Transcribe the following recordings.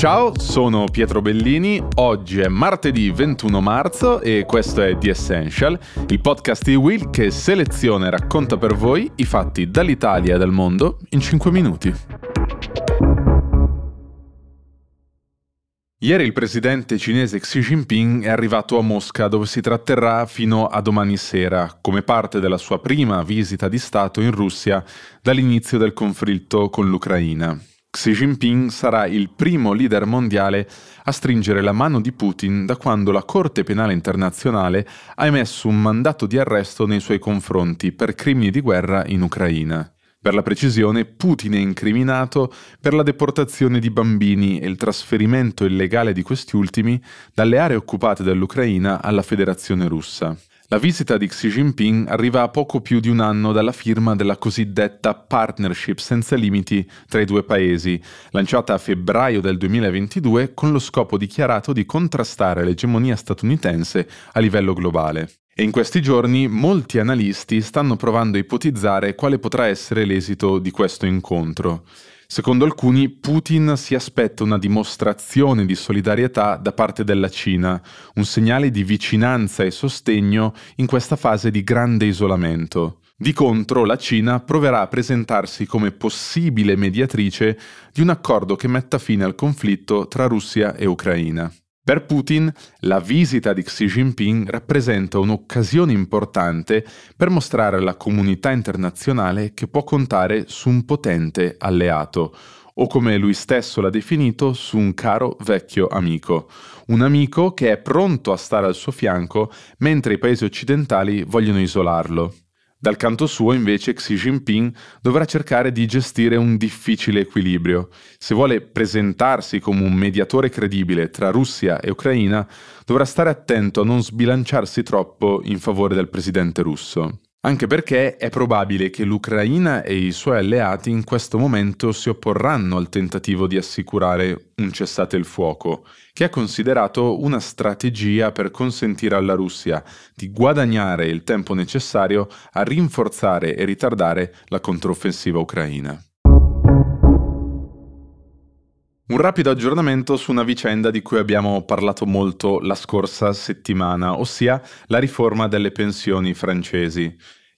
Ciao, sono Pietro Bellini, oggi è martedì 21 marzo e questo è The Essential, il podcast di Will che seleziona e racconta per voi i fatti dall'Italia e dal mondo in 5 minuti. Ieri il presidente cinese Xi Jinping è arrivato a Mosca dove si tratterrà fino a domani sera, come parte della sua prima visita di Stato in Russia dall'inizio del conflitto con l'Ucraina. Xi Jinping sarà il primo leader mondiale a stringere la mano di Putin da quando la Corte Penale Internazionale ha emesso un mandato di arresto nei suoi confronti per crimini di guerra in Ucraina. Per la precisione, Putin è incriminato per la deportazione di bambini e il trasferimento illegale di questi ultimi dalle aree occupate dall'Ucraina alla Federazione russa. La visita di Xi Jinping arriva a poco più di un anno dalla firma della cosiddetta Partnership senza limiti tra i due paesi, lanciata a febbraio del 2022 con lo scopo dichiarato di contrastare l'egemonia statunitense a livello globale. E in questi giorni molti analisti stanno provando a ipotizzare quale potrà essere l'esito di questo incontro. Secondo alcuni, Putin si aspetta una dimostrazione di solidarietà da parte della Cina, un segnale di vicinanza e sostegno in questa fase di grande isolamento. Di contro, la Cina proverà a presentarsi come possibile mediatrice di un accordo che metta fine al conflitto tra Russia e Ucraina. Per Putin la visita di Xi Jinping rappresenta un'occasione importante per mostrare alla comunità internazionale che può contare su un potente alleato, o come lui stesso l'ha definito, su un caro vecchio amico, un amico che è pronto a stare al suo fianco mentre i paesi occidentali vogliono isolarlo. Dal canto suo, invece, Xi Jinping dovrà cercare di gestire un difficile equilibrio. Se vuole presentarsi come un mediatore credibile tra Russia e Ucraina, dovrà stare attento a non sbilanciarsi troppo in favore del presidente russo. Anche perché è probabile che l'Ucraina e i suoi alleati in questo momento si opporranno al tentativo di assicurare un cessate il fuoco, che è considerato una strategia per consentire alla Russia di guadagnare il tempo necessario a rinforzare e ritardare la controffensiva ucraina. Un rapido aggiornamento su una vicenda di cui abbiamo parlato molto la scorsa settimana, ossia la riforma delle pensioni francesi.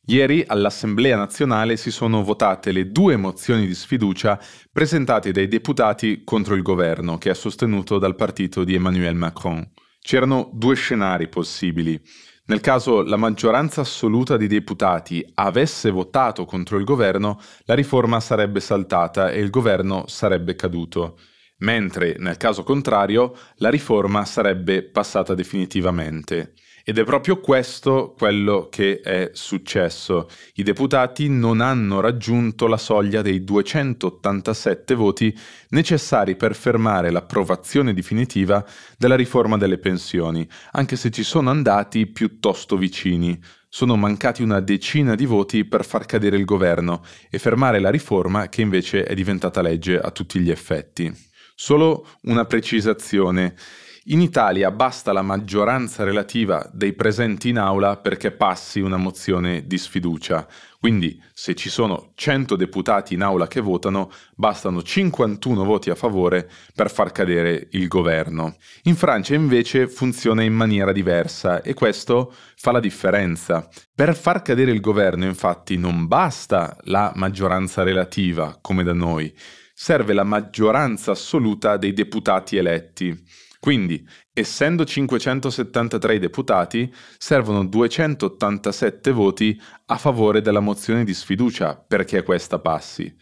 Ieri all'Assemblea nazionale si sono votate le due mozioni di sfiducia presentate dai deputati contro il governo, che è sostenuto dal partito di Emmanuel Macron. C'erano due scenari possibili. Nel caso la maggioranza assoluta dei deputati avesse votato contro il governo, la riforma sarebbe saltata e il governo sarebbe caduto mentre nel caso contrario la riforma sarebbe passata definitivamente. Ed è proprio questo quello che è successo. I deputati non hanno raggiunto la soglia dei 287 voti necessari per fermare l'approvazione definitiva della riforma delle pensioni, anche se ci sono andati piuttosto vicini. Sono mancati una decina di voti per far cadere il governo e fermare la riforma che invece è diventata legge a tutti gli effetti. Solo una precisazione. In Italia basta la maggioranza relativa dei presenti in aula perché passi una mozione di sfiducia. Quindi, se ci sono 100 deputati in aula che votano, bastano 51 voti a favore per far cadere il governo. In Francia invece funziona in maniera diversa e questo fa la differenza. Per far cadere il governo, infatti, non basta la maggioranza relativa, come da noi serve la maggioranza assoluta dei deputati eletti. Quindi, essendo 573 deputati, servono 287 voti a favore della mozione di sfiducia perché questa passi.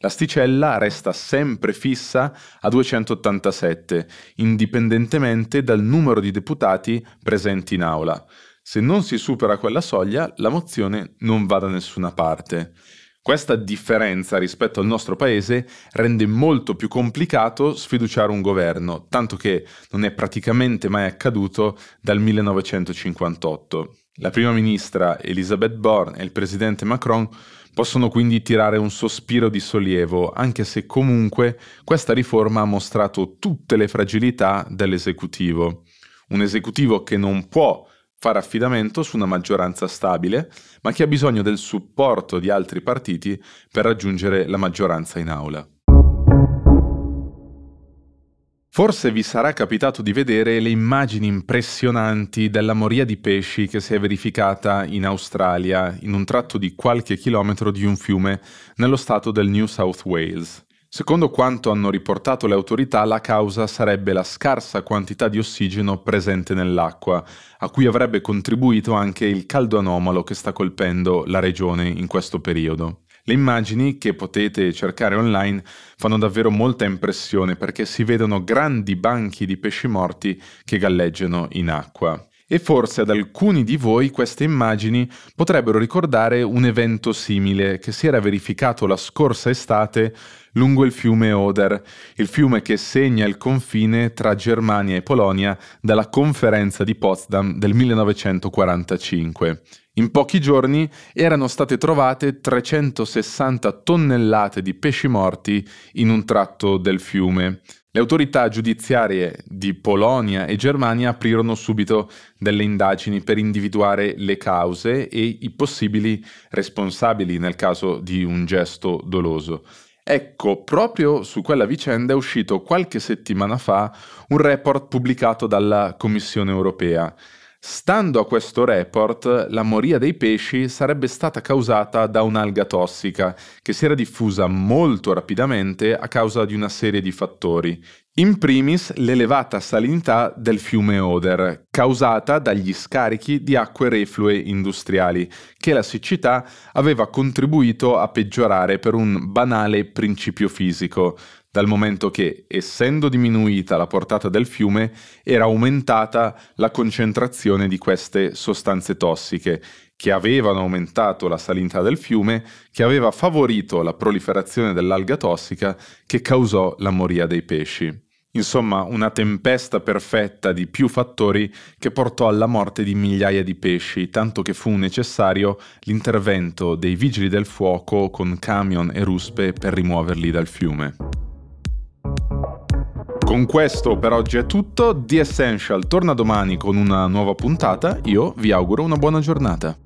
L'asticella resta sempre fissa a 287, indipendentemente dal numero di deputati presenti in aula. Se non si supera quella soglia, la mozione non va da nessuna parte. Questa differenza rispetto al nostro paese rende molto più complicato sfiduciare un governo, tanto che non è praticamente mai accaduto dal 1958. La prima ministra Elisabeth Borne e il presidente Macron possono quindi tirare un sospiro di sollievo, anche se comunque questa riforma ha mostrato tutte le fragilità dell'esecutivo. Un esecutivo che non può fare affidamento su una maggioranza stabile, ma che ha bisogno del supporto di altri partiti per raggiungere la maggioranza in aula. Forse vi sarà capitato di vedere le immagini impressionanti della moria di pesci che si è verificata in Australia, in un tratto di qualche chilometro di un fiume nello stato del New South Wales. Secondo quanto hanno riportato le autorità, la causa sarebbe la scarsa quantità di ossigeno presente nell'acqua, a cui avrebbe contribuito anche il caldo anomalo che sta colpendo la regione in questo periodo. Le immagini che potete cercare online fanno davvero molta impressione perché si vedono grandi banchi di pesci morti che galleggiano in acqua. E forse ad alcuni di voi queste immagini potrebbero ricordare un evento simile che si era verificato la scorsa estate lungo il fiume Oder, il fiume che segna il confine tra Germania e Polonia dalla conferenza di Potsdam del 1945. In pochi giorni erano state trovate 360 tonnellate di pesci morti in un tratto del fiume. Le autorità giudiziarie di Polonia e Germania aprirono subito delle indagini per individuare le cause e i possibili responsabili nel caso di un gesto doloso. Ecco, proprio su quella vicenda è uscito qualche settimana fa un report pubblicato dalla Commissione europea Stando a questo report, la moria dei pesci sarebbe stata causata da un'alga tossica che si era diffusa molto rapidamente a causa di una serie di fattori. In primis l'elevata salinità del fiume Oder, causata dagli scarichi di acque reflue industriali, che la siccità aveva contribuito a peggiorare per un banale principio fisico, dal momento che, essendo diminuita la portata del fiume, era aumentata la concentrazione di queste sostanze tossiche, che avevano aumentato la salinità del fiume, che aveva favorito la proliferazione dell'alga tossica che causò la moria dei pesci. Insomma, una tempesta perfetta di più fattori che portò alla morte di migliaia di pesci, tanto che fu necessario l'intervento dei vigili del fuoco con camion e ruspe per rimuoverli dal fiume. Con questo per oggi è tutto, The Essential torna domani con una nuova puntata, io vi auguro una buona giornata.